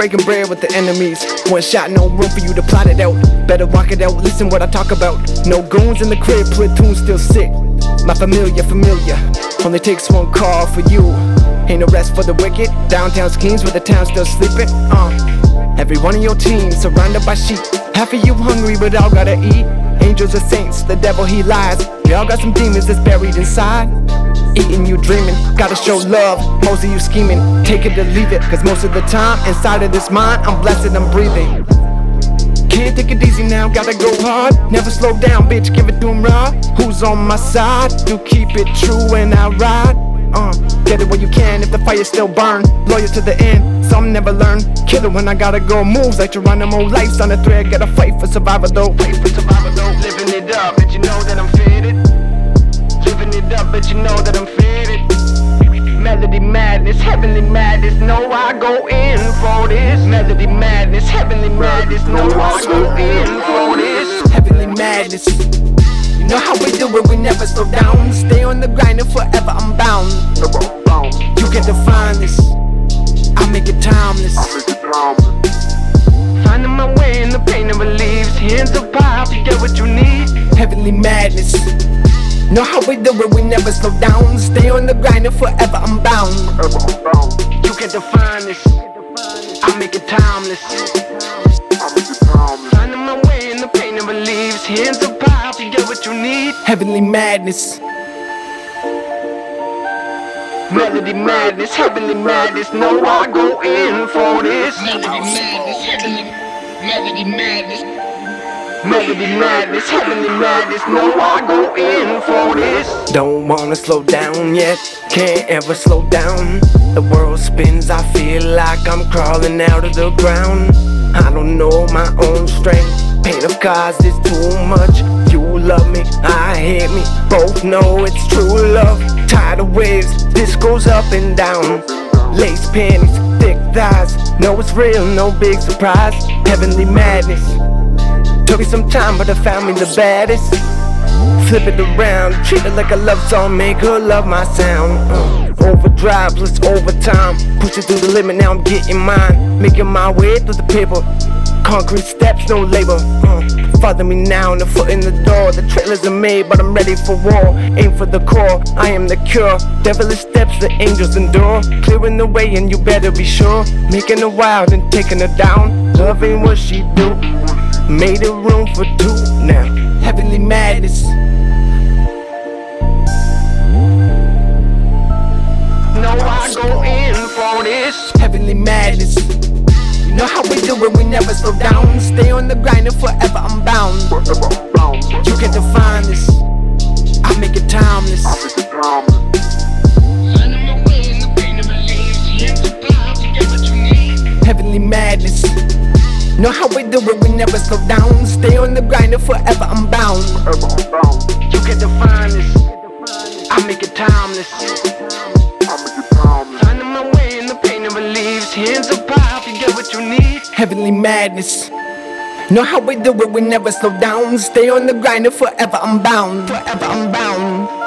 breaking bread with the enemies. One shot, no room for you to plot it out. Better rock it out, listen what I talk about. No goons in the crib, platoon still sick. My familiar, familiar. Only takes one call for you. Ain't no rest for the wicked. Downtown schemes where the town still sleeping. Uh, every one of your team surrounded by sheep. Half of you hungry, but all gotta eat. Angels are saints, the devil he lies. We all got some demons that's buried inside. Eating you dreaming, gotta show love. Most of you scheming, take it or leave it. Cause most of the time, inside of this mind, I'm blessed, I'm breathing. Can't take it easy now, gotta go hard. Never slow down, bitch, give it to him raw. Who's on my side? Do keep it true when I ride. Uh, get it where you can if the fire still burn. Loyal to the end, some never learn. Kill it when I gotta go. Moves like Geronimo, lights on a thread. Gotta fight for survival though. Fight for survival though. Living it up, but you know that I'm faded. Living it up, but you know that I'm faded. Melody madness, heavenly madness. No, I go in for this. Melody madness, heavenly madness. No, I go in for this. Madness. You know how we do it, we never slow down. Stay on the grind and forever I'm bound. You can define this. I make it timeless. Finding my way in the pain never leaves. Hands up high, you get what you need. Heavenly madness. Know how we do it, we never slow down. Stay on the grind and forever I'm bound. You can define this. I make it timeless. Hands up high, you get what you need. Heavenly madness. Melody madness, heavenly madness. No, I go in for this. Melody madness, heavenly melody madness. Melody madness, heavenly madness. No, I go in for this. Don't wanna slow down yet, can't ever slow down. The world spins, I feel like I'm crawling out of the ground. I don't know my own strength. Pain of cause is too much. Me. Both know it's true love. Tidal waves, this goes up and down. Lace panties, thick thighs. Know it's real, no big surprise. Heavenly madness. Took me some time, but I found me the baddest. Flip it around, treat it like a love song, make her love my sound. Uh, overdrive, let's overtime. Push it through the limit, now I'm getting mine. Making my way through the paper. Concrete steps, no labor. Uh, follow me now, and the foot in the door. The trailers are made, but I'm ready for war. Aim for the core, I am the cure. Devilish steps, the angels endure. Clearing the way, and you better be sure. Making her wild and taking her down. Loving what she do. Made a room for two now. Heavenly madness. No, I go in for this. Heavenly madness. Know how we do it, we never slow down. Stay on the grind and forever I'm bound. You can define this. I make it timeless. Heavenly madness. Know how we do it, we never slow down. Stay on the grind and forever I'm bound. You can define this. I make it timeless. Finding my way in the pain never leaves. Hands up Heavenly madness. Know how we do it, we never slow down. Stay on the grind forever I'm bound. Forever I'm bound.